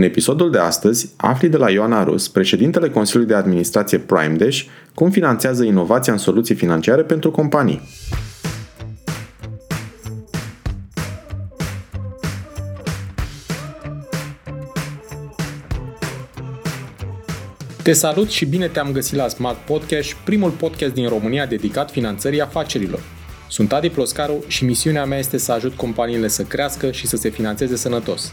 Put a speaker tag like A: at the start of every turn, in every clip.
A: În episodul de astăzi, afli de la Ioana Rus, președintele Consiliului de Administrație PrimeDash, cum finanțează inovația în soluții financiare pentru companii. Te salut și bine te-am găsit la Smart Podcast, primul podcast din România dedicat finanțării afacerilor. Sunt Adi Ploscaru și misiunea mea este să ajut companiile să crească și să se finanțeze sănătos.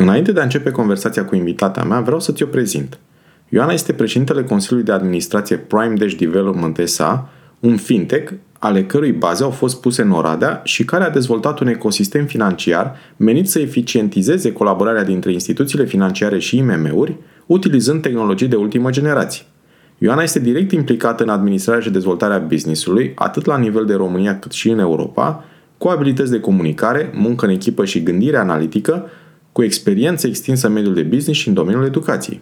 A: Înainte de a începe conversația cu invitata mea, vreau să ți-o prezint. Ioana este președintele Consiliului de Administrație Prime Dash Development SA, un fintech ale cărui baze au fost puse în Oradea și care a dezvoltat un ecosistem financiar menit să eficientizeze colaborarea dintre instituțiile financiare și IMM-uri, utilizând tehnologii de ultimă generație. Ioana este direct implicată în administrarea și dezvoltarea businessului, atât la nivel de România cât și în Europa, cu abilități de comunicare, muncă în echipă și gândire analitică, cu experiență extinsă în mediul de business și în domeniul educației.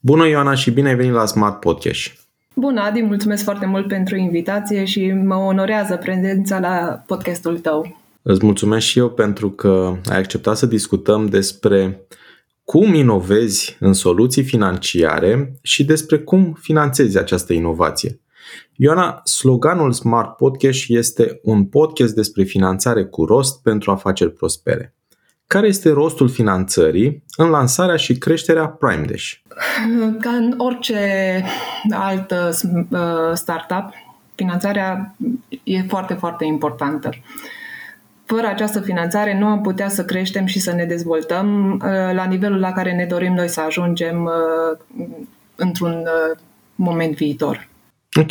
A: Bună Ioana și bine ai venit la Smart Podcast!
B: Bună, Adi, mulțumesc foarte mult pentru invitație și mă onorează prezența la podcastul tău.
A: Îți mulțumesc și eu pentru că ai acceptat să discutăm despre cum inovezi în soluții financiare și despre cum finanțezi această inovație. Ioana, sloganul Smart Podcast este un podcast despre finanțare cu rost pentru afaceri prospere. Care este rostul finanțării în lansarea și creșterea Prime Dash?
B: Ca în orice altă uh, startup, finanțarea e foarte, foarte importantă. Fără această finanțare nu am putea să creștem și să ne dezvoltăm uh, la nivelul la care ne dorim noi să ajungem uh, într-un moment viitor.
A: Ok.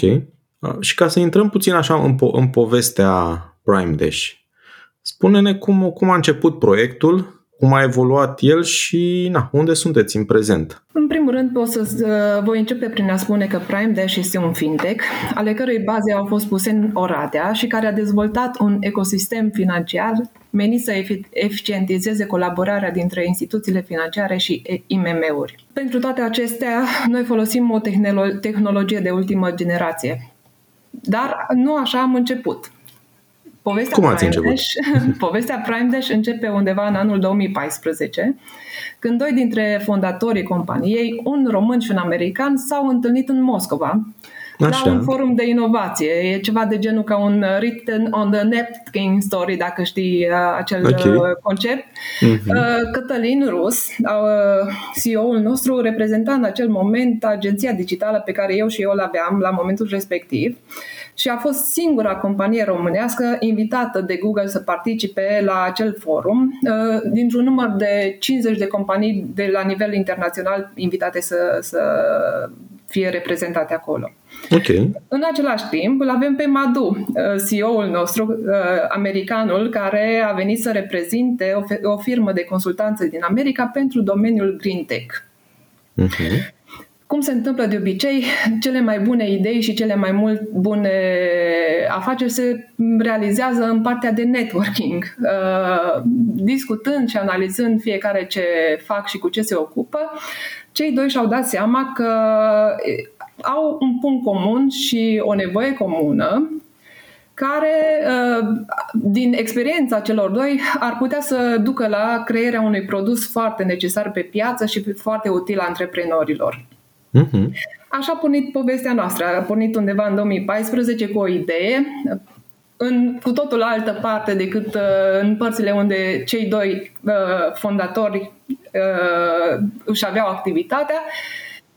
A: Și ca să intrăm puțin așa în, po- în povestea Prime Dash, Spune-ne cum, cum a început proiectul, cum a evoluat el și na, unde sunteți în prezent.
B: În primul rând, pot să, uh, voi începe prin a spune că Prime Dash este un fintech, ale cărui baze au fost puse în Oradea și care a dezvoltat un ecosistem financiar menit să eficientizeze colaborarea dintre instituțiile financiare și IMM-uri. Pentru toate acestea, noi folosim o tehnologie de ultimă generație. Dar nu așa am început.
A: Povestea Cum ați început? Dash,
B: povestea Prime Dash începe undeva în anul 2014, când doi dintre fondatorii companiei, un român și un american, s-au întâlnit în Moscova Așa. la un forum de inovație. E ceva de genul ca un written on the napkin story, dacă știi uh, acel okay. Uh, concept. Mm-hmm. Cătălin Rus, CEO-ul nostru, reprezenta în acel moment agenția digitală pe care eu și eu o aveam la momentul respectiv și a fost singura companie românească invitată de Google să participe la acel forum, uh, dintr-un număr de 50 de companii de la nivel internațional invitate să, să fie reprezentate acolo.
A: Okay.
B: În același timp, îl avem pe Madu, uh, CEO-ul nostru, uh, americanul, care a venit să reprezinte o, o firmă de consultanță din America pentru domeniul Green Tech. Uh-huh. Cum se întâmplă de obicei, cele mai bune idei și cele mai mult bune afaceri se realizează în partea de networking, uh, discutând și analizând fiecare ce fac și cu ce se ocupă. Cei doi și-au dat seama că au un punct comun și o nevoie comună care, uh, din experiența celor doi, ar putea să ducă la crearea unui produs foarte necesar pe piață și foarte util antreprenorilor. Uh-huh. Așa a pornit povestea noastră. A pornit undeva în 2014 cu o idee, în cu totul altă parte decât uh, în părțile unde cei doi uh, fondatori uh, își aveau activitatea.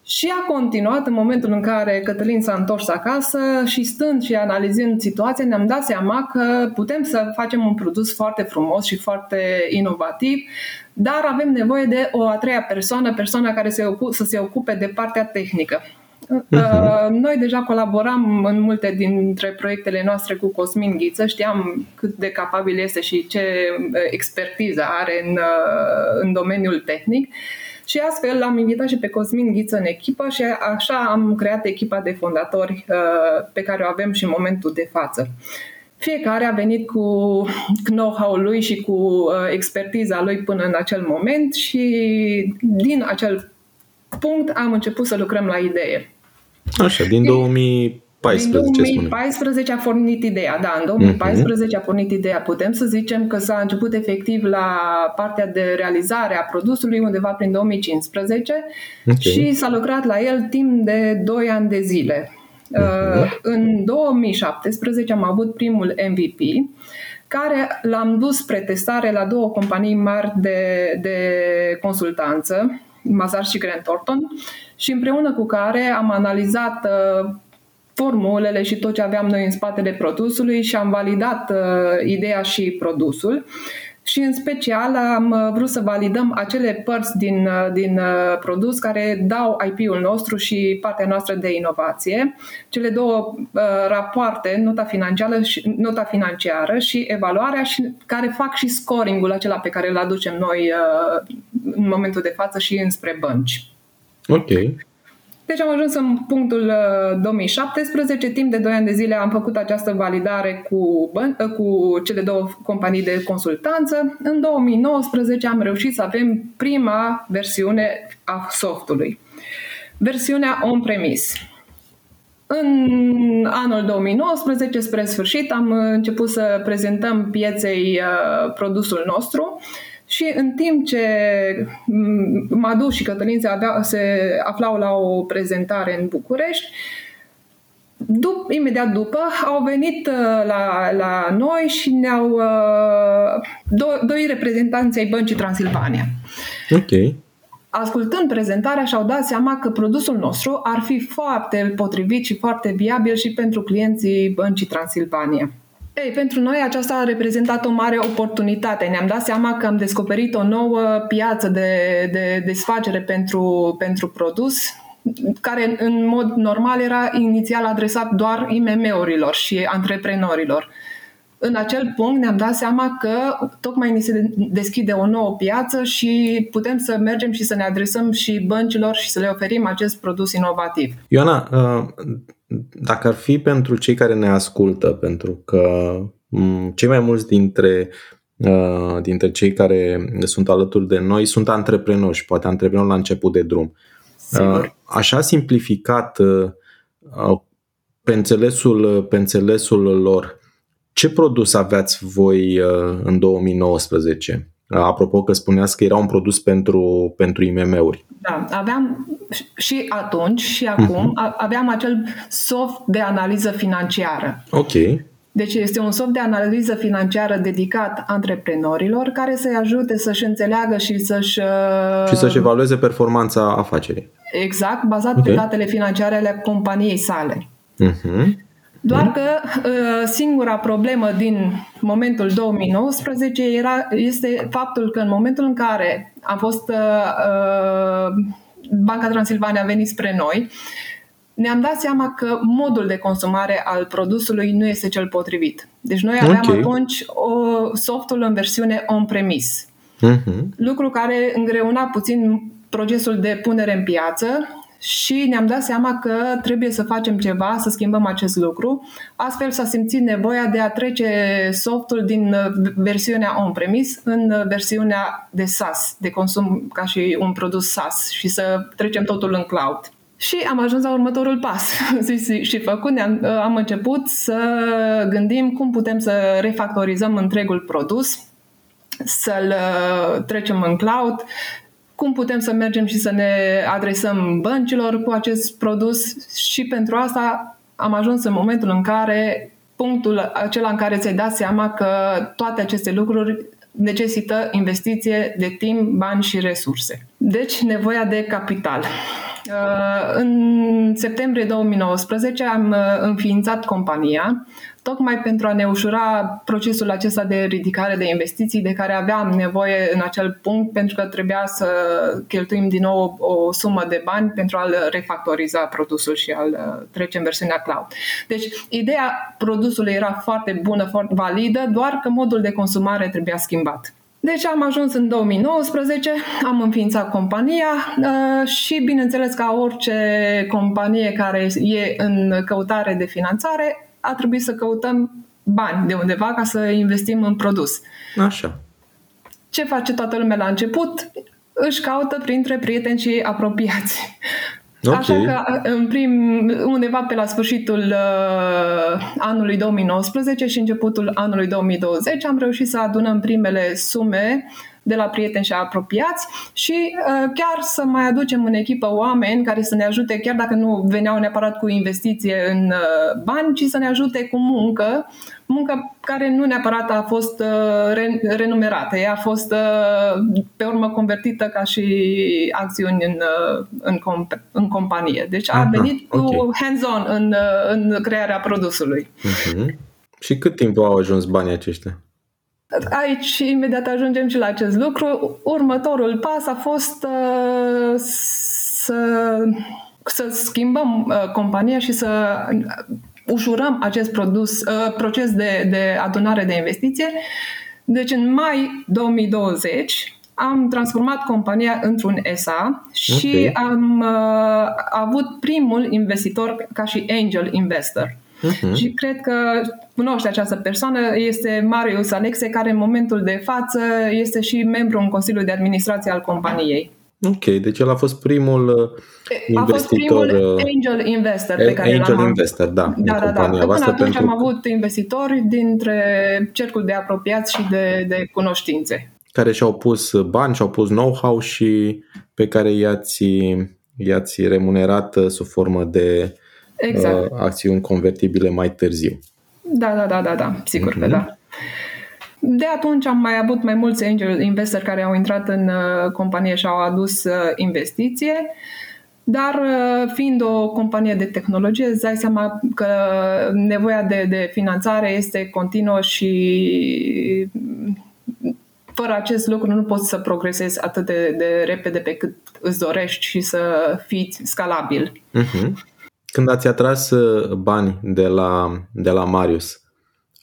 B: Și a continuat în momentul în care Cătălin s-a întors acasă și stând și analizând situația, ne-am dat seama că putem să facem un produs foarte frumos și foarte inovativ, dar avem nevoie de o a treia persoană, persoana care se ocup, să se ocupe de partea tehnică. Uh-huh. Noi deja colaboram în multe dintre proiectele noastre cu Cosmin Ghiță, știam cât de capabil este și ce expertiză are în, în domeniul tehnic. Și astfel l-am invitat și pe Cosmin Ghiță în echipă și așa am creat echipa de fondatori pe care o avem și în momentul de față. Fiecare a venit cu know-how-ul lui și cu uh, expertiza lui până în acel moment și din acel punct am început să lucrăm la idee.
A: Așa, din 2014. Din
B: 2014 a pornit ideea, da, în 2014 uh-huh. a pornit ideea. Putem să zicem că s-a început efectiv la partea de realizare a produsului undeva prin 2015 okay. și s-a lucrat la el timp de 2 ani de zile. Uh, în 2017 am avut primul MVP care l-am dus spre testare la două companii mari de, de consultanță, Mazar și Grant Thornton, și împreună cu care am analizat uh, formulele și tot ce aveam noi în spatele produsului și am validat uh, ideea și produsul și în special am uh, vrut să validăm acele părți din, uh, din uh, produs care dau IP-ul nostru și partea noastră de inovație. Cele două uh, rapoarte, nota financiară, și, nota financiară și evaluarea și care fac și scoringul acela pe care îl aducem noi uh, în momentul de față și înspre bănci.
A: Ok.
B: Deci am ajuns în punctul 2017, uh, timp de 2 ani de zile am făcut această validare cu, uh, cu cele două companii de consultanță. În 2019 am reușit să avem prima versiune a softului. Versiunea on-premise. În anul 2019, spre sfârșit, am început să prezentăm pieței uh, produsul nostru și în timp ce Madu și Cătălin se, avea, se aflau la o prezentare în București, dup, imediat după au venit uh, la, la noi și ne-au uh, do, doi reprezentanți ai Băncii Transilvania.
A: Ok.
B: Ascultând prezentarea și-au dat seama că produsul nostru ar fi foarte potrivit și foarte viabil și pentru clienții Băncii Transilvania. Ei, pentru noi aceasta a reprezentat o mare oportunitate. Ne-am dat seama că am descoperit o nouă piață de, de desfacere pentru, pentru produs, care în mod normal era inițial adresat doar IMM-urilor și antreprenorilor. În acel punct ne-am dat seama că tocmai ni se deschide o nouă piață și putem să mergem și să ne adresăm și băncilor și să le oferim acest produs inovativ.
A: Ioana, uh, dacă ar fi pentru cei care ne ascultă, pentru că cei mai mulți dintre uh, dintre cei care sunt alături de noi sunt antreprenori și poate antreprenori la început de drum. Sigur. Uh, așa simplificat uh, pe înțelesul, pe înțelesul lor, ce produs aveați voi în 2019? Apropo că spuneați că era un produs pentru, pentru IMM-uri.
B: Da, aveam și atunci și acum uh-huh. aveam acel soft de analiză financiară.
A: Ok.
B: Deci este un soft de analiză financiară dedicat antreprenorilor care să-i ajute să-și înțeleagă și să-și...
A: Uh, și să-și evalueze performanța afacerii.
B: Exact, bazat okay. pe datele financiare ale companiei sale. Uh-huh. Doar mm. că uh, singura problemă din momentul 2019 era, este faptul că în momentul în care a fost uh, uh, Banca Transilvania a venit spre noi, ne-am dat seama că modul de consumare al produsului nu este cel potrivit. Deci noi aveam okay. atunci o, softul în versiune on-premise. Uh-huh. Lucru care îngreuna puțin procesul de punere în piață și ne-am dat seama că trebuie să facem ceva, să schimbăm acest lucru. Astfel s-a simțit nevoia de a trece softul din uh, versiunea on-premise în uh, versiunea de SaaS, de consum ca și un produs SaaS și să trecem totul în cloud. Și am ajuns la următorul pas. și făcut, am, uh, am început să gândim cum putem să refactorizăm întregul produs, să-l trecem în cloud, cum putem să mergem și să ne adresăm băncilor cu acest produs și pentru asta am ajuns în momentul în care punctul acela în care ți-ai dat seama că toate aceste lucruri necesită investiție de timp, bani și resurse. Deci, nevoia de capital. În septembrie 2019 am înființat compania tocmai pentru a ne ușura procesul acesta de ridicare de investiții de care aveam nevoie în acel punct pentru că trebuia să cheltuim din nou o, o sumă de bani pentru a-l refactoriza produsul și a-l trece în versiunea cloud. Deci, ideea produsului era foarte bună, foarte validă, doar că modul de consumare trebuia schimbat. Deci am ajuns în 2019, am înființat compania uh, și bineînțeles ca orice companie care e în căutare de finanțare, a trebuit să căutăm bani de undeva ca să investim în produs.
A: Așa.
B: Ce face toată lumea la început? Își caută printre prieteni și apropiați. Okay. Așa că în prim, undeva pe la sfârșitul uh, anului 2019 și începutul anului 2020 am reușit să adunăm primele sume de la prieteni și apropiați și uh, chiar să mai aducem în echipă oameni care să ne ajute, chiar dacă nu veneau neapărat cu investiție în uh, bani, ci să ne ajute cu muncă, muncă care nu neapărat a fost uh, re- renumerată, ea a fost uh, pe urmă convertită ca și acțiuni în, uh, în, comp- în companie. Deci a Aha, venit cu okay. hands-on în, uh, în crearea produsului. Uh-huh.
A: Și cât timp au ajuns banii aceștia?
B: Aici imediat ajungem și la acest lucru. Următorul pas a fost uh, să, să schimbăm uh, compania și să ușurăm acest produs, uh, proces de, de adunare de investiție. Deci în mai 2020 am transformat compania într-un SA și okay. am uh, avut primul investitor ca și angel investor. Uh-huh. Și cred că cunoște această persoană, este Marius Alexe, care în momentul de față este și membru în Consiliul de Administrație al companiei.
A: Ok, deci el a fost primul investitor. A fost
B: primul uh, angel investor pe care
A: angel
B: l-am
A: investor, da.
B: Da, da, da. Până atunci pentru... am avut investitori dintre cercul de apropiați și de, de cunoștințe.
A: Care și-au pus bani, și-au pus know-how și pe care i-ați, i-ați remunerat uh, sub formă de exact. uh, acțiuni convertibile mai târziu.
B: Da, da, da, da, da, sigur mm-hmm. că mhm. da. De atunci am mai avut mai mulți angel investori care au intrat în uh, companie și au adus uh, investiție, dar uh, fiind o companie de tehnologie, îți dai seama că nevoia de, de finanțare este continuă și fără acest lucru nu poți să progresezi atât de, de repede pe cât îți dorești și să fii scalabil. Uh-huh.
A: Când ați atras uh, bani de la, de la Marius,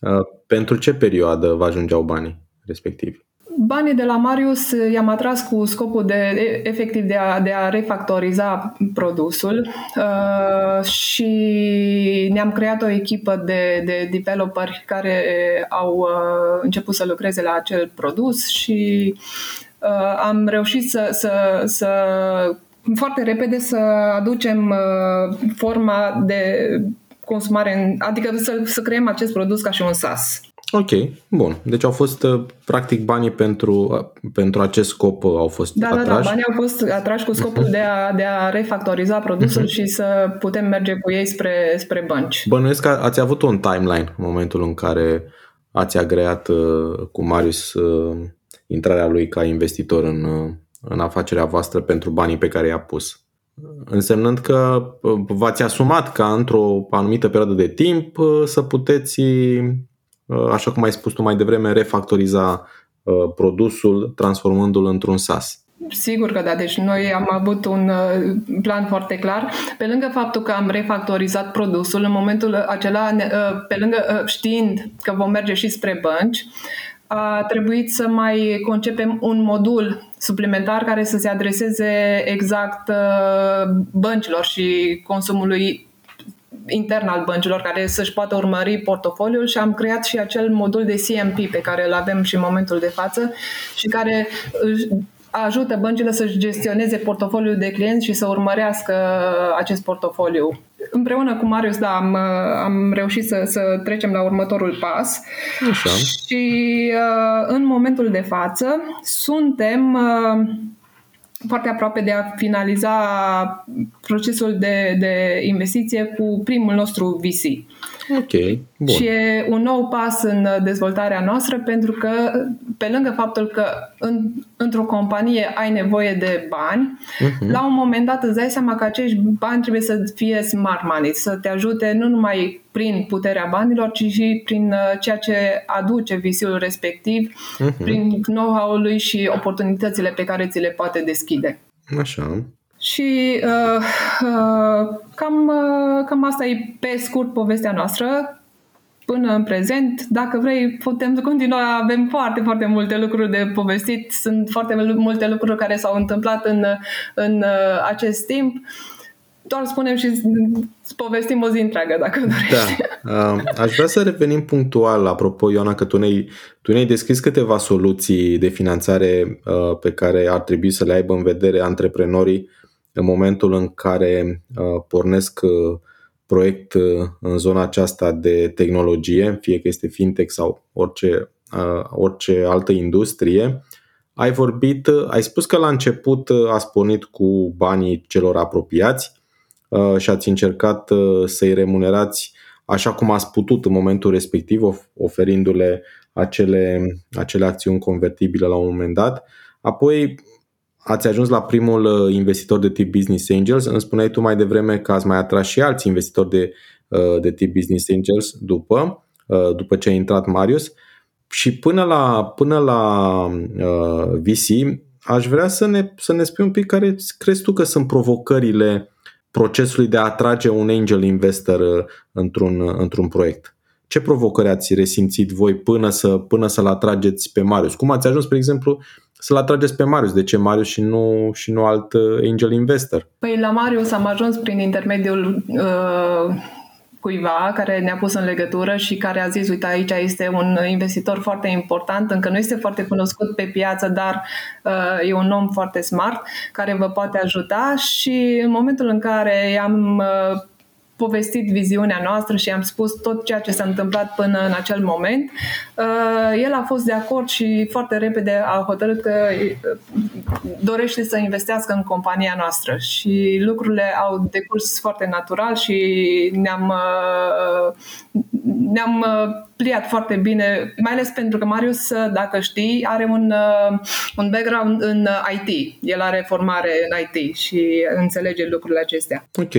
A: uh, pentru ce perioadă vă ajungeau banii respectivi?
B: Banii de la Marius i-am atras cu scopul de, efectiv de a, de a refactoriza produsul uh, și ne-am creat o echipă de, de developeri care au uh, început să lucreze la acel produs și uh, am reușit să, să, să foarte repede să aducem uh, forma de consumare, adică să, să creăm acest produs ca și un SaaS.
A: Ok, bun. Deci au fost uh, practic banii pentru, uh, pentru acest scop au fost
B: da,
A: atrași?
B: Da, da, banii au fost atrași cu scopul uh-huh. de, a, de a refactoriza produsul uh-huh. și să putem merge cu ei spre, spre bănci.
A: Bănuiesc că ați avut un timeline în momentul în care ați agreat cu Marius intrarea lui ca investitor în, în afacerea voastră pentru banii pe care i-a pus. Însemnând că uh, v-ați asumat ca într-o anumită perioadă de timp uh, să puteți, uh, așa cum ai spus tu mai devreme, refactoriza produsul transformându-l într-un SaaS.
B: Sigur că da, deci noi am avut un plan foarte clar. Pe lângă faptul că am refactorizat produsul, în momentul acela, pe lângă știind că vom merge și spre bănci, a trebuit să mai concepem un modul suplimentar care să se adreseze exact uh, băncilor și consumului intern al băncilor care să-și poată urmări portofoliul și am creat și acel modul de CMP pe care îl avem și în momentul de față și care ajută băncile să-și gestioneze portofoliul de clienți și să urmărească acest portofoliu. Împreună cu Marius, da, am, am reușit să, să trecem la următorul pas
A: Așa.
B: și uh, în momentul de față suntem uh, foarte aproape de a finaliza procesul de, de investiție cu primul nostru VC.
A: Ok, bun.
B: Și e un nou pas în dezvoltarea noastră pentru că, pe lângă faptul că în, într-o companie ai nevoie de bani, uh-huh. la un moment dat îți dai seama că acești bani trebuie să fie smart money, să te ajute nu numai prin puterea banilor, ci și prin uh, ceea ce aduce visiul respectiv, uh-huh. prin know-how-ul lui și oportunitățile pe care ți le poate deschide.
A: Așa.
B: Și uh, uh, cam, uh, cam asta e pe scurt povestea noastră până în prezent. Dacă vrei, putem continua. Avem foarte, foarte multe lucruri de povestit. Sunt foarte multe lucruri care s-au întâmplat în, în uh, acest timp. Doar spunem și povestim o zi întreagă, dacă dorești.
A: Da. Uh, aș vrea să revenim punctual, apropo, Ioana, că tu ne-ai, tu ne-ai descris câteva soluții de finanțare uh, pe care ar trebui să le aibă în vedere antreprenorii în momentul în care uh, pornesc uh, proiect uh, în zona aceasta de tehnologie, fie că este fintech sau orice, orice altă industrie, ai vorbit, ai spus că la început ați pornit cu banii celor apropiați și ați încercat să-i remunerați așa cum ați putut în momentul respectiv, oferindu-le acele, acele acțiuni convertibile la un moment dat. Apoi ați ajuns la primul uh, investitor de tip Business Angels. Îmi spuneai tu mai devreme că ați mai atras și alți investitori de, uh, de tip Business Angels după, uh, după ce a intrat Marius. Și până la, până la VC, aș vrea să ne, să ne spui un pic care crezi tu că sunt provocările procesului de a atrage un angel investor într-un, într-un proiect. Ce provocări ați resimțit voi până, să, până să-l atrageți pe Marius? Cum ați ajuns, spre exemplu, să-l atrageți pe Marius. De ce Marius și nu, și nu alt uh, angel investor?
B: Păi la Marius am ajuns prin intermediul uh, cuiva care ne-a pus în legătură și care a zis, uite, aici este un investitor foarte important, încă nu este foarte cunoscut pe piață, dar uh, e un om foarte smart care vă poate ajuta și în momentul în care am uh, povestit viziunea noastră și am spus tot ceea ce s-a întâmplat până în acel moment. Uh, el a fost de acord și foarte repede a hotărât că uh, dorește să investească în compania noastră și lucrurile au decurs foarte natural și ne-am, uh, ne-am pliat foarte bine, mai ales pentru că Marius, dacă știi, are un, un background în IT. El are formare în IT și înțelege lucrurile acestea.
A: Ok.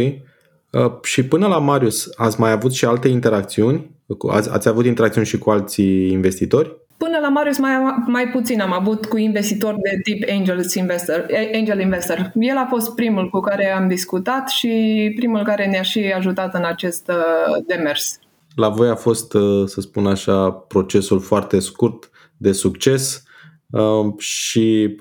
A: Uh, și până la Marius, ați mai avut și alte interacțiuni? Ați, ați avut interacțiuni și cu alții investitori?
B: Până la Marius mai, mai puțin am avut cu investitori de tip angel investor, angel investor. El a fost primul cu care am discutat și primul care ne-a și ajutat în acest uh, demers.
A: La voi a fost, uh, să spun așa, procesul foarte scurt de succes și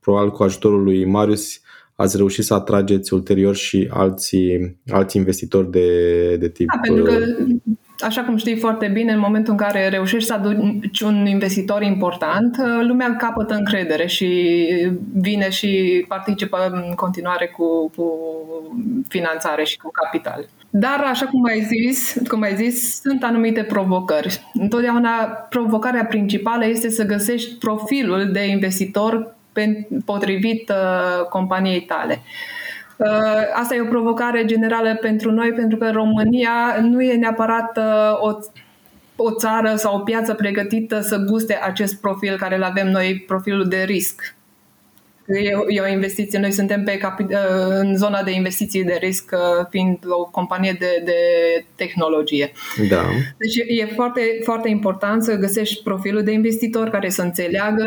A: probabil cu ajutorul lui Marius ați reușit să atrageți ulterior și alții, alți investitori de, de tip...
B: Da, pentru că, așa cum știi foarte bine, în momentul în care reușești să aduci un investitor important, lumea capătă încredere și vine și participă în continuare cu, cu finanțare și cu capital. Dar, așa cum ai zis, cum ai zis, sunt anumite provocări. Întotdeauna provocarea principală este să găsești profilul de investitor potrivit uh, companiei tale. Uh, asta e o provocare generală pentru noi, pentru că România nu e neapărat uh, o o țară sau o piață pregătită să guste acest profil care îl avem noi, profilul de risc. E, e o investiție. Noi suntem pe capi- în zona de investiții de risc, fiind o companie de, de tehnologie.
A: Da.
B: Deci e foarte, foarte important să găsești profilul de investitor care să înțeleagă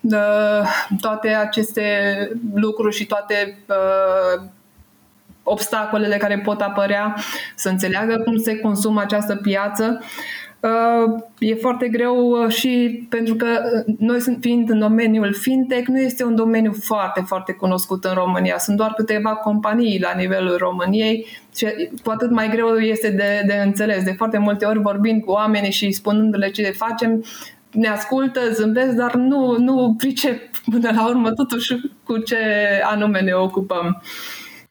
B: uh, toate aceste lucruri și toate uh, obstacolele care pot apărea, să înțeleagă cum se consumă această piață. Uh, Uh, e foarte greu uh, și pentru că uh, noi fiind în domeniul fintech, nu este un domeniu foarte, foarte cunoscut în România. Sunt doar câteva companii la nivelul României și cu atât mai greu este de, de înțeles. De foarte multe ori vorbind cu oamenii și spunându-le ce facem, ne ascultă, zâmbesc, dar nu, nu pricep până la urmă totuși cu ce anume ne ocupăm.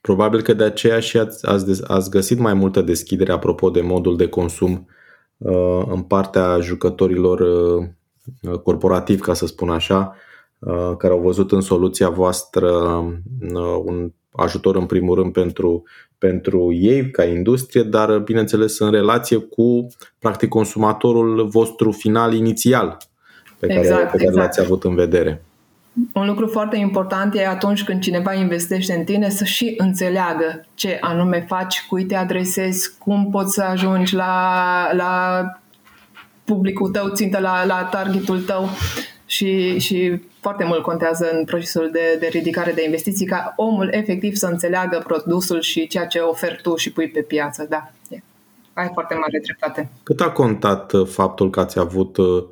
A: Probabil că de aceea și ați, ați, ați găsit mai multă deschidere apropo de modul de consum Uh, în partea jucătorilor uh, corporativi, ca să spun așa, uh, care au văzut în soluția voastră un ajutor în primul rând pentru, pentru ei ca industrie, dar bineînțeles în relație cu practic consumatorul vostru final inițial pe care, exact, pe care exact. l-ați avut în vedere.
B: Un lucru foarte important e atunci când cineva investește în tine să și înțeleagă ce anume faci, cui te adresezi, cum poți să ajungi la, la publicul tău, țintă la, la targetul tău și, și foarte mult contează în procesul de, de ridicare de investiții ca omul efectiv să înțeleagă produsul și ceea ce oferi tu și pui pe piață. Da, ai foarte mare dreptate.
A: Cât a contat uh, faptul că ați avut uh,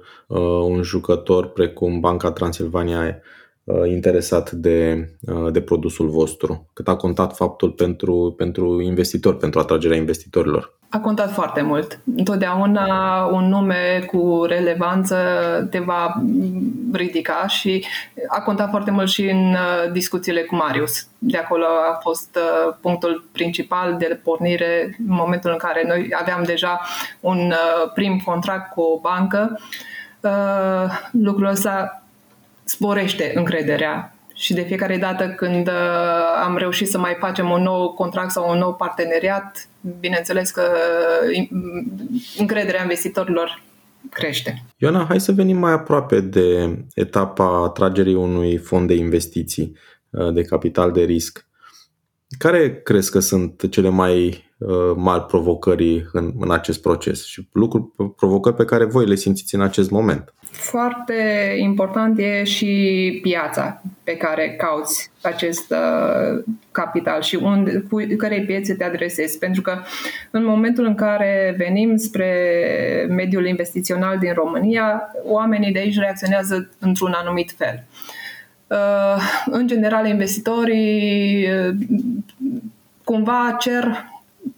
A: un jucător precum Banca Transilvania uh, interesat de, uh, de produsul vostru? Cât a contat faptul pentru, pentru investitori, pentru atragerea investitorilor?
B: A contat foarte mult. Întotdeauna un nume cu relevanță te va ridica și a contat foarte mult și în uh, discuțiile cu Marius. De acolo a fost uh, punctul principal de pornire în momentul în care noi aveam deja un uh, prim contract cu o bancă. Lucrul ăsta sporește încrederea și de fiecare dată când uh, am reușit să mai facem un nou contract sau un nou parteneriat, bineînțeles că uh, încrederea investitorilor crește.
A: Ioana, hai să venim mai aproape de etapa atragerii unui fond de investiții uh, de capital de risc. Care crezi că sunt cele mai mari provocări în, în acest proces și lucruri, provocări pe care voi le simțiți în acest moment?
B: Foarte important e și piața pe care cauți acest uh, capital și unde, cu cărei piețe te adresezi. Pentru că în momentul în care venim spre mediul investițional din România, oamenii de aici reacționează într-un anumit fel. Uh, în general, investitorii uh, cumva cer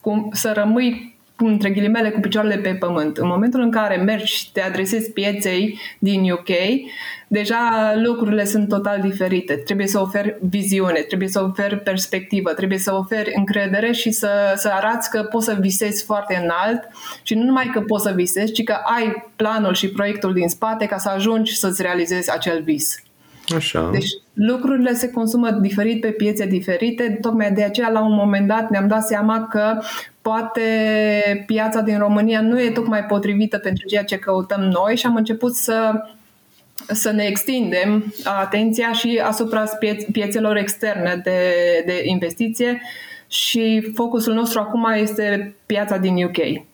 B: cum, să rămâi între ghilimele, cu picioarele pe pământ. În momentul în care mergi și te adresezi pieței din UK, deja lucrurile sunt total diferite. Trebuie să oferi viziune, trebuie să oferi perspectivă, trebuie să oferi încredere și să, să arăți că poți să visezi foarte înalt și nu numai că poți să visezi, ci că ai planul și proiectul din spate ca să ajungi să-ți realizezi acel vis.
A: Așa.
B: Deci lucrurile se consumă diferit pe piețe diferite, tocmai de aceea la un moment dat ne-am dat seama că poate piața din România nu e tocmai potrivită pentru ceea ce căutăm noi și am început să să ne extindem atenția și asupra piețelor externe de, de investiție și focusul nostru acum este piața din UK.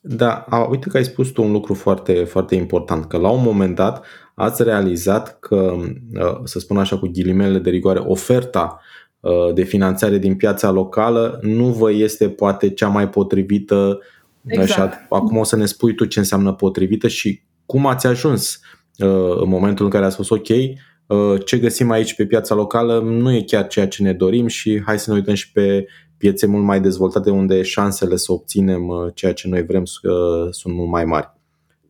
A: Da, a, uite că ai spus tu un lucru foarte, foarte important, că la un moment dat ați realizat că, uh, să spun așa cu ghilimele de rigoare, oferta uh, de finanțare din piața locală nu vă este poate cea mai potrivită exact. și acum o să ne spui tu ce înseamnă potrivită și cum ați ajuns uh, în momentul în care ați spus ok, ce găsim aici pe piața locală nu e chiar ceea ce ne dorim și hai să ne uităm și pe piețe mult mai dezvoltate unde șansele să obținem ceea ce noi vrem sunt mult mai mari.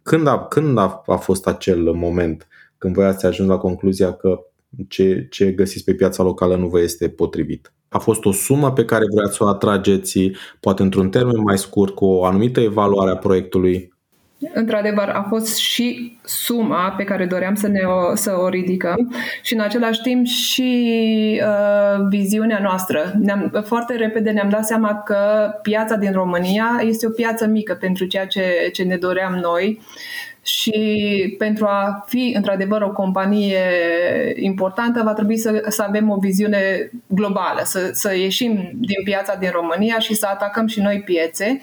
A: Când a, când a, a fost acel moment când voi ați ajuns la concluzia că ce, ce găsiți pe piața locală nu vă este potrivit? A fost o sumă pe care vreați să o atrageți, poate într-un termen mai scurt, cu o anumită evaluare a proiectului?
B: Într-adevăr, a fost și suma pe care doream să, ne o, să o ridicăm și în același timp și uh, viziunea noastră. Ne-am, foarte repede ne-am dat seama că piața din România este o piață mică pentru ceea ce, ce ne doream noi și pentru a fi într-adevăr o companie importantă va trebui să, să avem o viziune globală, să, să ieșim din piața din România și să atacăm și noi piețe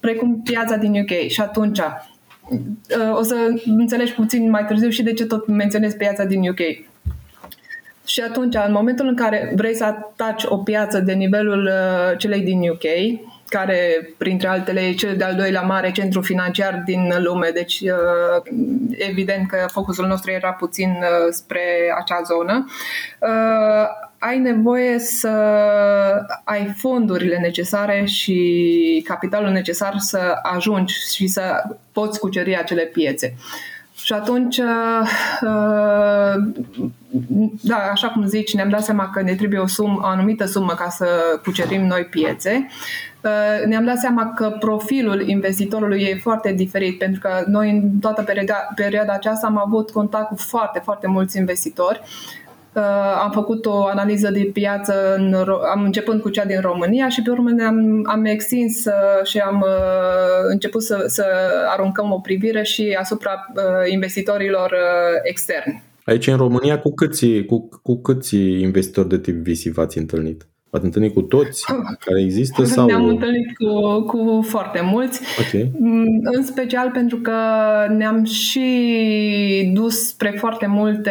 B: precum piața din UK. Și atunci uh, o să înțelegi puțin mai târziu și de ce tot menționez piața din UK. Și atunci, în momentul în care vrei să ataci o piață de nivelul uh, celei din UK, care, printre altele, e cel de-al doilea mare centru financiar din lume, deci uh, evident că focusul nostru era puțin spre acea zonă ai nevoie să ai fondurile necesare și capitalul necesar să ajungi și să poți cuceri acele piețe. Și atunci, uh, da, așa cum zici, ne-am dat seama că ne trebuie o, sumă, o anumită sumă ca să cucerim noi piețe. Uh, ne-am dat seama că profilul investitorului e foarte diferit, pentru că noi în toată perioada, perioada aceasta am avut contact cu foarte, foarte mulți investitori am făcut o analiză de piață, în, am început cu cea din România și pe urmă ne-am am extins și am început să, să aruncăm o privire și asupra investitorilor externi.
A: Aici în România cu câți, cu, cu câți investitori de tip VC v-ați întâlnit? V-ați întâlnit cu toți care există? Sau...
B: Ne-am întâlnit cu, cu foarte mulți, okay. Mm, în special pentru că ne-am și dus spre foarte multe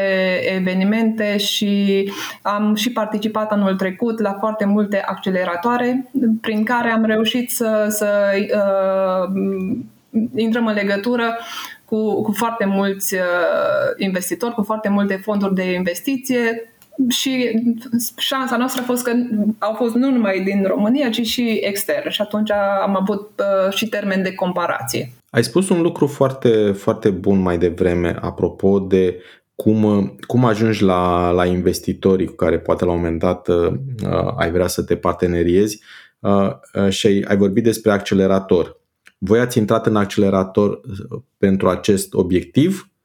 B: evenimente și am și participat anul trecut la foarte multe acceleratoare prin care am reușit să, să uh, intrăm în legătură cu, cu foarte mulți uh, investitori, cu foarte multe fonduri de investiție, și șansa noastră a fost că au fost nu numai din România, ci și extern și atunci am avut uh, și termen de comparație.
A: Ai spus un lucru foarte, foarte bun mai devreme apropo de cum, cum ajungi la, la investitorii cu care poate la un moment dat uh, ai vrea să te parteneriezi uh, uh, și ai vorbit despre accelerator. Voi ați intrat în accelerator uh, pentru acest obiectiv Uh,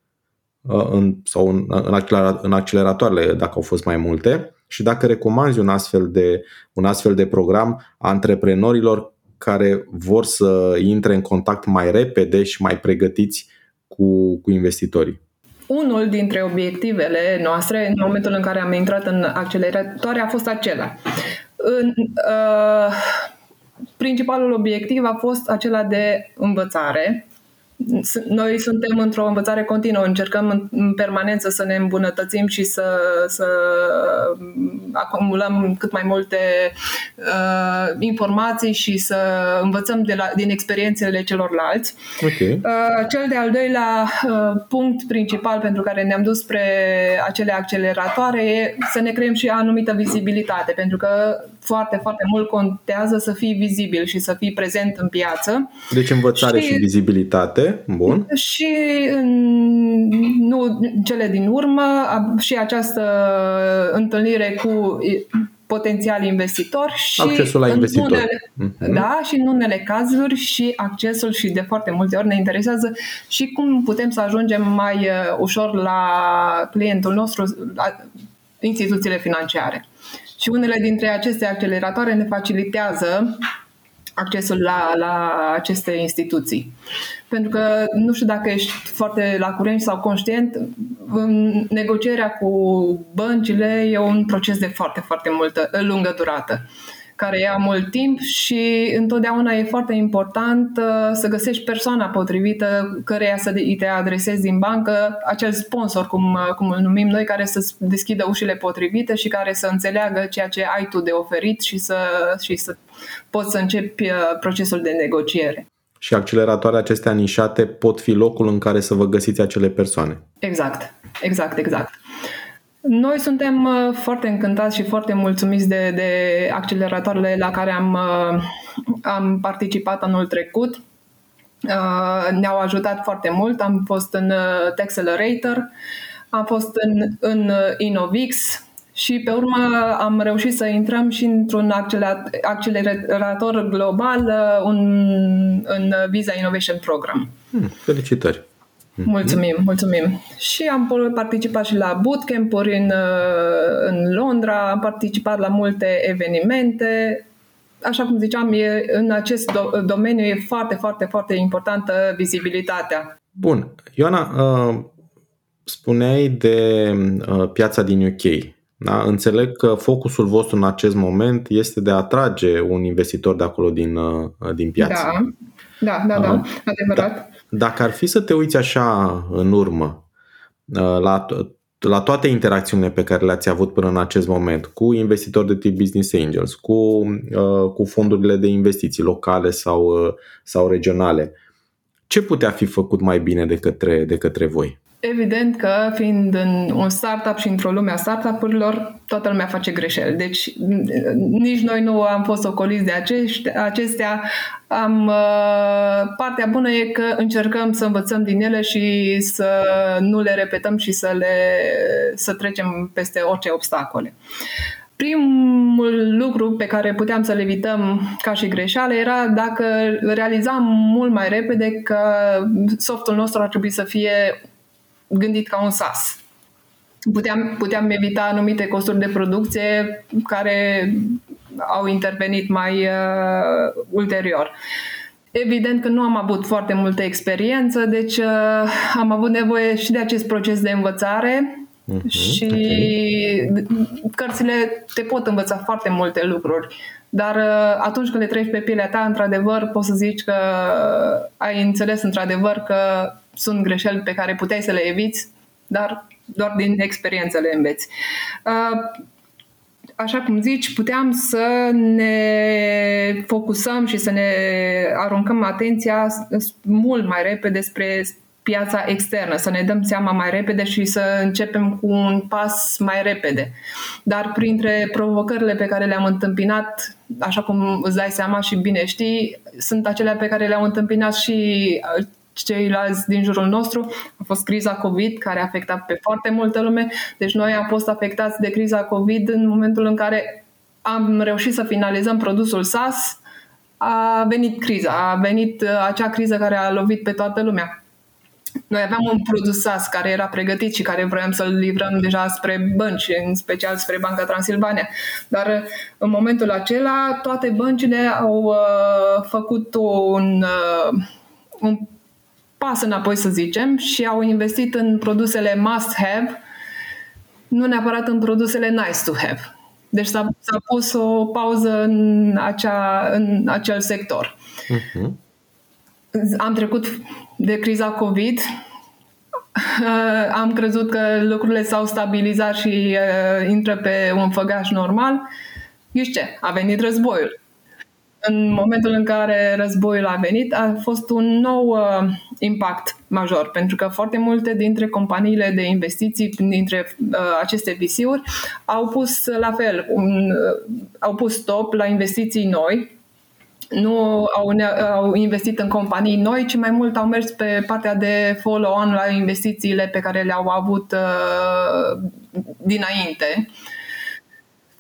A: în, sau în, în, accelera, în acceleratoarele, dacă au fost mai multe, și dacă recomanzi un astfel de, un astfel de program antreprenorilor care vor să intre în contact mai repede și mai pregătiți cu, cu investitorii.
B: Unul dintre obiectivele noastre în momentul în care am intrat în acceleratoare a fost acela. În, uh, principalul obiectiv a fost acela de învățare, noi suntem într-o învățare continuă, încercăm în permanență să ne îmbunătățim și să, să acumulăm cât mai multe uh, informații și să învățăm de la, din experiențele celorlalți. Okay. Uh, cel de-al doilea uh, punct principal pentru care ne-am dus spre acele acceleratoare e să ne creăm și anumită vizibilitate, pentru că foarte, foarte mult contează să fii vizibil și să fii prezent în piață.
A: Deci învățare și, și vizibilitate, bun.
B: Și nu cele din urmă, și această întâlnire cu potențiali investitori și
A: accesul la investitori. Unele,
B: mm-hmm. Da, și în unele cazuri și accesul și de foarte multe ori ne interesează și cum putem să ajungem mai uh, ușor la clientul nostru, la instituțiile financiare. Și unele dintre aceste acceleratoare ne facilitează accesul la, la aceste instituții. Pentru că nu știu dacă ești foarte la curent sau conștient, negocierea cu băncile e un proces de foarte, foarte multă, lungă durată care ia mult timp și întotdeauna e foarte important uh, să găsești persoana potrivită căreia să te adresezi din bancă, acel sponsor, cum, uh, cum îl numim noi, care să deschidă ușile potrivite și care să înțeleagă ceea ce ai tu de oferit și să, și să poți să începi uh, procesul de negociere.
A: Și acceleratoare acestea nișate pot fi locul în care să vă găsiți acele persoane.
B: Exact, exact, exact. Noi suntem uh, foarte încântați și foarte mulțumiți de, de acceleratoarele la care am, uh, am participat anul trecut. Uh, ne-au ajutat foarte mult. Am fost în Texelerator, am fost în, în Innovix și pe urmă am reușit să intrăm și într-un accelerator global un, în Visa Innovation Program.
A: Hmm, felicitări!
B: Mhm. Mulțumim, mulțumim. Și am participat și la bootcamp-uri în, uh, în Londra, am participat la multe evenimente. Așa cum ziceam, e, în acest do- domeniu e foarte, foarte, foarte importantă vizibilitatea.
A: Bun. Ioana, uh, spuneai de uh, piața din UK. Da? Înțeleg că focusul vostru în acest moment este de a atrage un investitor de acolo din, din piață.
B: Da, da, da, da adevărat. Da.
A: Dacă ar fi să te uiți așa în urmă uh, la, la toate interacțiunile pe care le-ați avut până în acest moment cu investitori de tip Business Angels, cu, uh, cu fondurile de investiții locale sau, uh, sau regionale, ce putea fi făcut mai bine de către, de către voi?
B: Evident că fiind în un startup și într-o lume a startup-urilor, toată lumea face greșeli. Deci nici noi nu am fost ocoliți de acești, acestea. Am, uh, partea bună e că încercăm să învățăm din ele și să nu le repetăm și să, le, să trecem peste orice obstacole. Primul lucru pe care puteam să-l evităm ca și greșeală era dacă realizam mult mai repede că softul nostru ar trebui să fie gândit ca un SAS. puteam, puteam evita anumite costuri de producție care au intervenit mai uh, ulterior. Evident că nu am avut foarte multă experiență, deci uh, am avut nevoie și de acest proces de învățare uh-huh, și okay. cărțile te pot învăța foarte multe lucruri. Dar uh, atunci când le treci pe pielea ta, într-adevăr, poți să zici că ai înțeles într-adevăr că sunt greșeli pe care puteai să le eviți, dar doar din experiență le înveți. Uh, așa cum zici, puteam să ne focusăm și să ne aruncăm atenția mult mai repede spre piața externă, să ne dăm seama mai repede și să începem cu un pas mai repede. Dar printre provocările pe care le-am întâmpinat, așa cum îți dai seama și bine știi, sunt acelea pe care le-au întâmpinat și ceilalți din jurul nostru. A fost criza COVID care a afectat pe foarte multă lume. Deci noi am fost afectați de criza COVID în momentul în care am reușit să finalizăm produsul SAS, a venit criza, a venit uh, acea criză care a lovit pe toată lumea. Noi aveam un produs SAS care era pregătit și care vroiam să-l livrăm deja spre bănci, în special spre Banca Transilvania. Dar uh, în momentul acela toate băncile au uh, făcut un, uh, un pas înapoi, să zicem, și au investit în produsele must-have, nu neapărat în produsele nice-to-have. Deci s-a, s-a pus o pauză în, acea, în acel sector. Uh-huh. Am trecut de criza COVID, am crezut că lucrurile s-au stabilizat și uh, intră pe un făgaș normal. Știi ce? A venit războiul în momentul în care războiul a venit, a fost un nou uh, impact major, pentru că foarte multe dintre companiile de investiții, dintre uh, aceste VC-uri, au pus la fel, un, uh, au pus stop la investiții noi, nu au, au investit în companii noi, ci mai mult au mers pe partea de follow-on la investițiile pe care le-au avut uh, dinainte. Uh,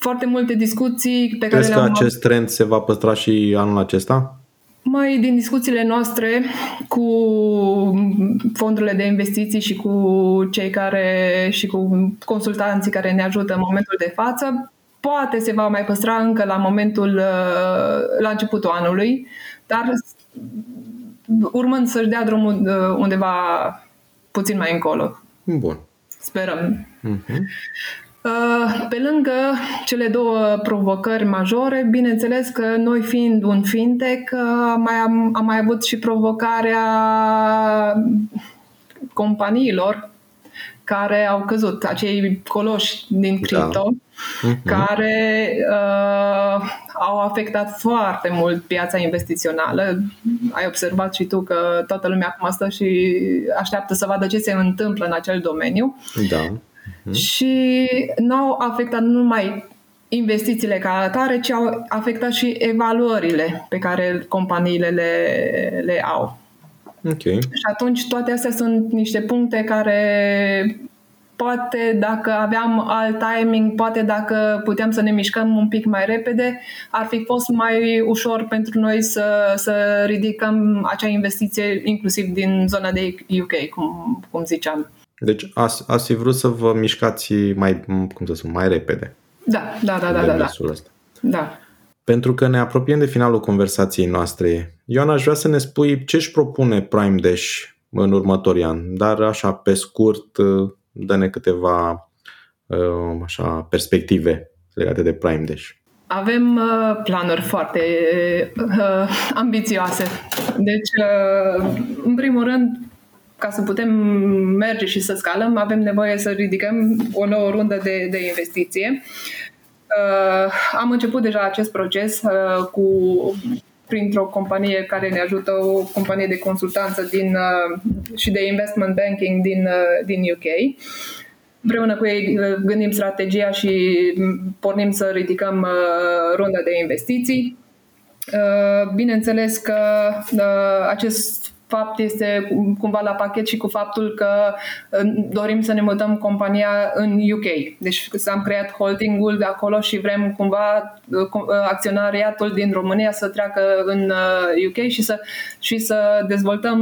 B: foarte multe discuții pe
A: Crezi
B: care
A: le-am că acest trend se va păstra și anul acesta?
B: Mai din discuțiile noastre cu fondurile de investiții și cu cei care și cu consultanții care ne ajută în momentul de față, poate se va mai păstra încă la momentul uh, la începutul anului, dar urmând să-și dea drumul uh, undeva puțin mai încolo.
A: Bun.
B: Sperăm. Uh-huh. Uh, pe lângă cele două provocări majore, bineînțeles că noi fiind un fintech, uh, mai am, am mai avut și provocarea companiilor care au căzut, acei coloși din da. cripto, da. uh-huh. care uh, au afectat foarte mult piața investițională. Ai observat și tu că toată lumea acum stă și așteaptă să vadă ce se întâmplă în acel domeniu.
A: Da.
B: Mhm. și nu au afectat nu numai investițiile ca atare, ci au afectat și evaluările pe care companiile le, le au.
A: Okay.
B: Și atunci toate astea sunt niște puncte care poate dacă aveam alt timing, poate dacă puteam să ne mișcăm un pic mai repede, ar fi fost mai ușor pentru noi să, să ridicăm acea investiție inclusiv din zona de UK, cum, cum ziceam.
A: Deci ați, ați fi vrut să vă mișcați mai, cum să spun, mai repede.
B: Da, da, da, da, da. Da.
A: Ăsta.
B: da.
A: Pentru că ne apropiem de finalul conversației noastre, Ioana, aș vrea să ne spui ce își propune Prime Dash în următorii ani, dar așa, pe scurt, dă-ne câteva așa, perspective legate de Prime Dash.
B: Avem uh, planuri foarte uh, ambițioase. Deci, uh, în primul rând, ca să putem merge și să scalăm, avem nevoie să ridicăm o nouă rundă de, de investiție. Uh, am început deja acest proces uh, cu printr-o companie care ne ajută, o companie de consultanță din, uh, și de investment banking din, uh, din UK. Împreună cu ei uh, gândim strategia și pornim să ridicăm uh, runda de investiții. Uh, bineînțeles că uh, acest fapt este cumva la pachet și cu faptul că dorim să ne mutăm compania în UK. Deci s-am creat holdingul de acolo și vrem cumva uh, uh, acționariatul din România să treacă în UK uh, și să, și să dezvoltăm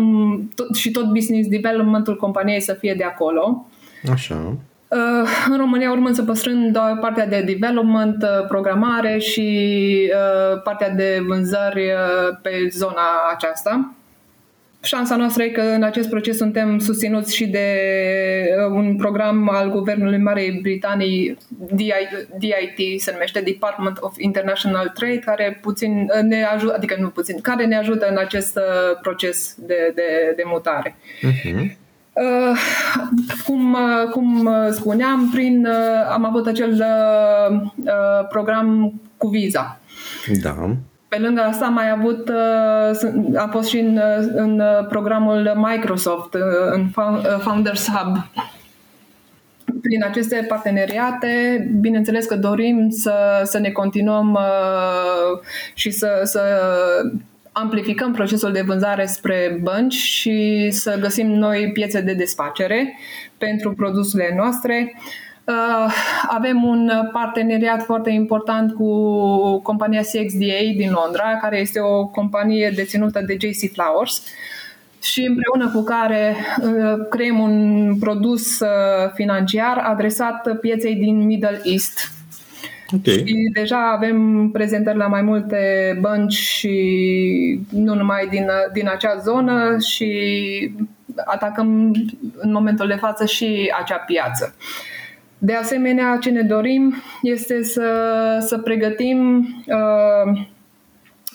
B: tot, și tot business developmentul companiei să fie de acolo.
A: Așa.
B: Uh, în România urmând să păstrăm doar partea de development, uh, programare și uh, partea de vânzări pe zona aceasta. Șansa noastră e că în acest proces suntem susținuți și de un program al Guvernului Marei Britanii, DIT se numește Department of International Trade, care puțin ne ajută, adică nu puțin, care ne ajută în acest proces de, de, de mutare. Uh-huh. Uh, cum, uh, cum uh, spuneam, prin, uh, am avut acel uh, uh, program cu Visa.
A: Da.
B: Pe lângă asta am mai avut, uh, am fost și în, în programul Microsoft, în Founders Hub. Prin aceste parteneriate, bineînțeles că dorim să, să ne continuăm uh, și să, să amplificăm procesul de vânzare spre bănci și să găsim noi piețe de desfacere pentru produsele noastre. Uh, avem un parteneriat foarte important cu compania CXDA din Londra, care este o companie deținută de JC Flowers și împreună cu care uh, creăm un produs uh, financiar adresat pieței din Middle East Okay. Și deja avem prezentări la mai multe bănci și nu numai din, din acea zonă și atacăm în momentul de față și acea piață. De asemenea, ce ne dorim este să, să pregătim uh,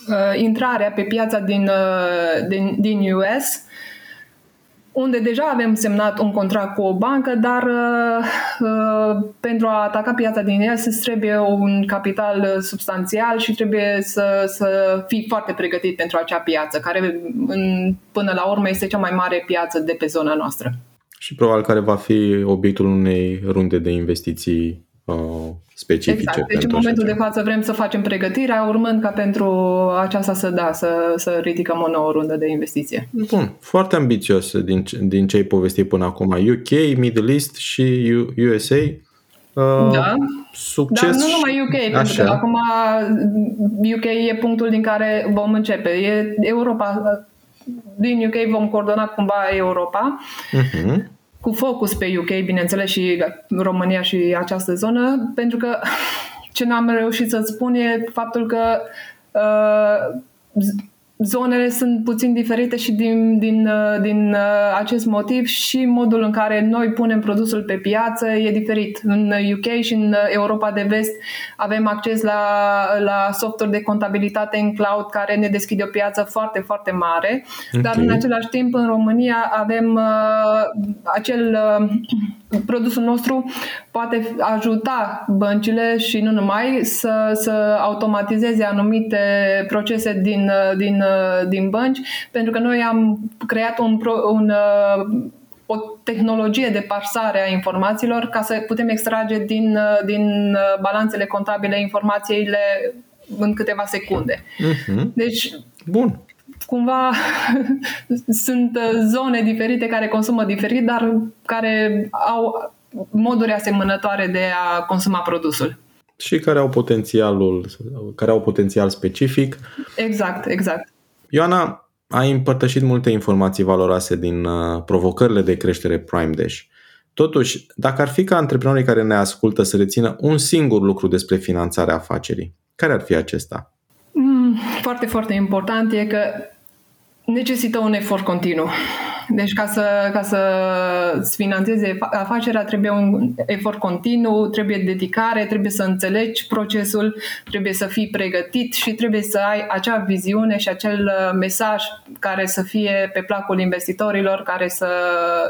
B: uh, intrarea pe piața din, uh, din, din US unde deja avem semnat un contract cu o bancă, dar uh, uh, pentru a ataca piața din ea se trebuie un capital substanțial și trebuie să, să fii foarte pregătit pentru acea piață, care în, până la urmă este cea mai mare piață de pe zona noastră.
A: Și probabil care va fi obiectul unei runde de investiții uh, specifice.
B: Exact. Deci în momentul de față vrem să facem pregătirea, urmând ca pentru aceasta să da, să, să ridicăm o nouă rundă de investiție.
A: Bun, foarte ambițios din, din ce ai povestit până acum. UK, Middle East și USA.
B: Uh, da. Succes. Dar nu numai UK, Așa. pentru că acum UK e punctul din care vom începe. E Europa. Din UK vom coordona cumva Europa. Uh-huh cu focus pe UK, bineînțeles, și România și această zonă, pentru că ce n-am reușit să-ți spun e faptul că uh, zonele sunt puțin diferite și din, din, uh, din uh, acest motiv și modul în care noi punem produsul pe piață e diferit. În UK și în Europa de vest avem acces la, la software de contabilitate în cloud care ne deschide o piață foarte, foarte mare, okay. dar în același timp în România avem uh, acel uh, produsul nostru poate ajuta băncile și nu numai să, să automatizeze anumite procese din, din, din bănci, pentru că noi am creat un, un o tehnologie de parsare a informațiilor ca să putem extrage din, din balanțele contabile informațiile în câteva secunde. Uh-huh. Deci,
A: Bun
B: cumva sunt zone diferite care consumă diferit, dar care au moduri asemănătoare de a consuma produsul.
A: Și care au potențialul, care au potențial specific.
B: Exact, exact.
A: Ioana, ai împărtășit multe informații valoroase din uh, provocările de creștere Prime Dash. Totuși, dacă ar fi ca antreprenorii care ne ascultă să rețină un singur lucru despre finanțarea afacerii, care ar fi acesta?
B: Mm, foarte, foarte important e că necesită un efort continuu. Deci ca să, ca să finanțeze afacerea trebuie un efort continuu, trebuie dedicare, trebuie să înțelegi procesul, trebuie să fii pregătit și trebuie să ai acea viziune și acel uh, mesaj care să fie pe placul investitorilor, care să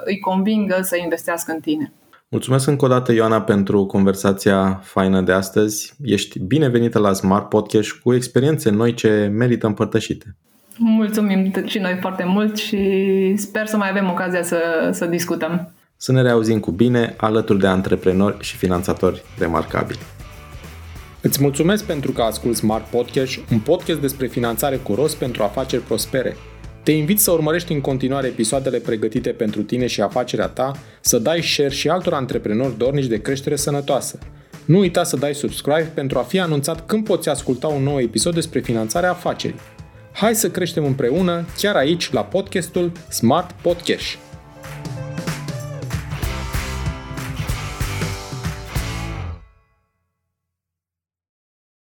B: îi convingă să investească în tine.
A: Mulțumesc încă o dată, Ioana, pentru conversația faină de astăzi. Ești binevenită la Smart Podcast cu experiențe noi ce merită împărtășite.
B: Mulțumim și noi foarte mult și sper să mai avem ocazia să, să discutăm.
A: Să ne reauzim cu bine alături de antreprenori și finanțatori remarcabili. Îți mulțumesc pentru că asculti Smart Podcast, un podcast despre finanțare cu rost pentru afaceri prospere. Te invit să urmărești în continuare episoadele pregătite pentru tine și afacerea ta, să dai share și altor antreprenori dornici de creștere sănătoasă. Nu uita să dai subscribe pentru a fi anunțat când poți asculta un nou episod despre finanțarea afacerii. Hai să creștem împreună, chiar aici, la podcastul Smart Podcast.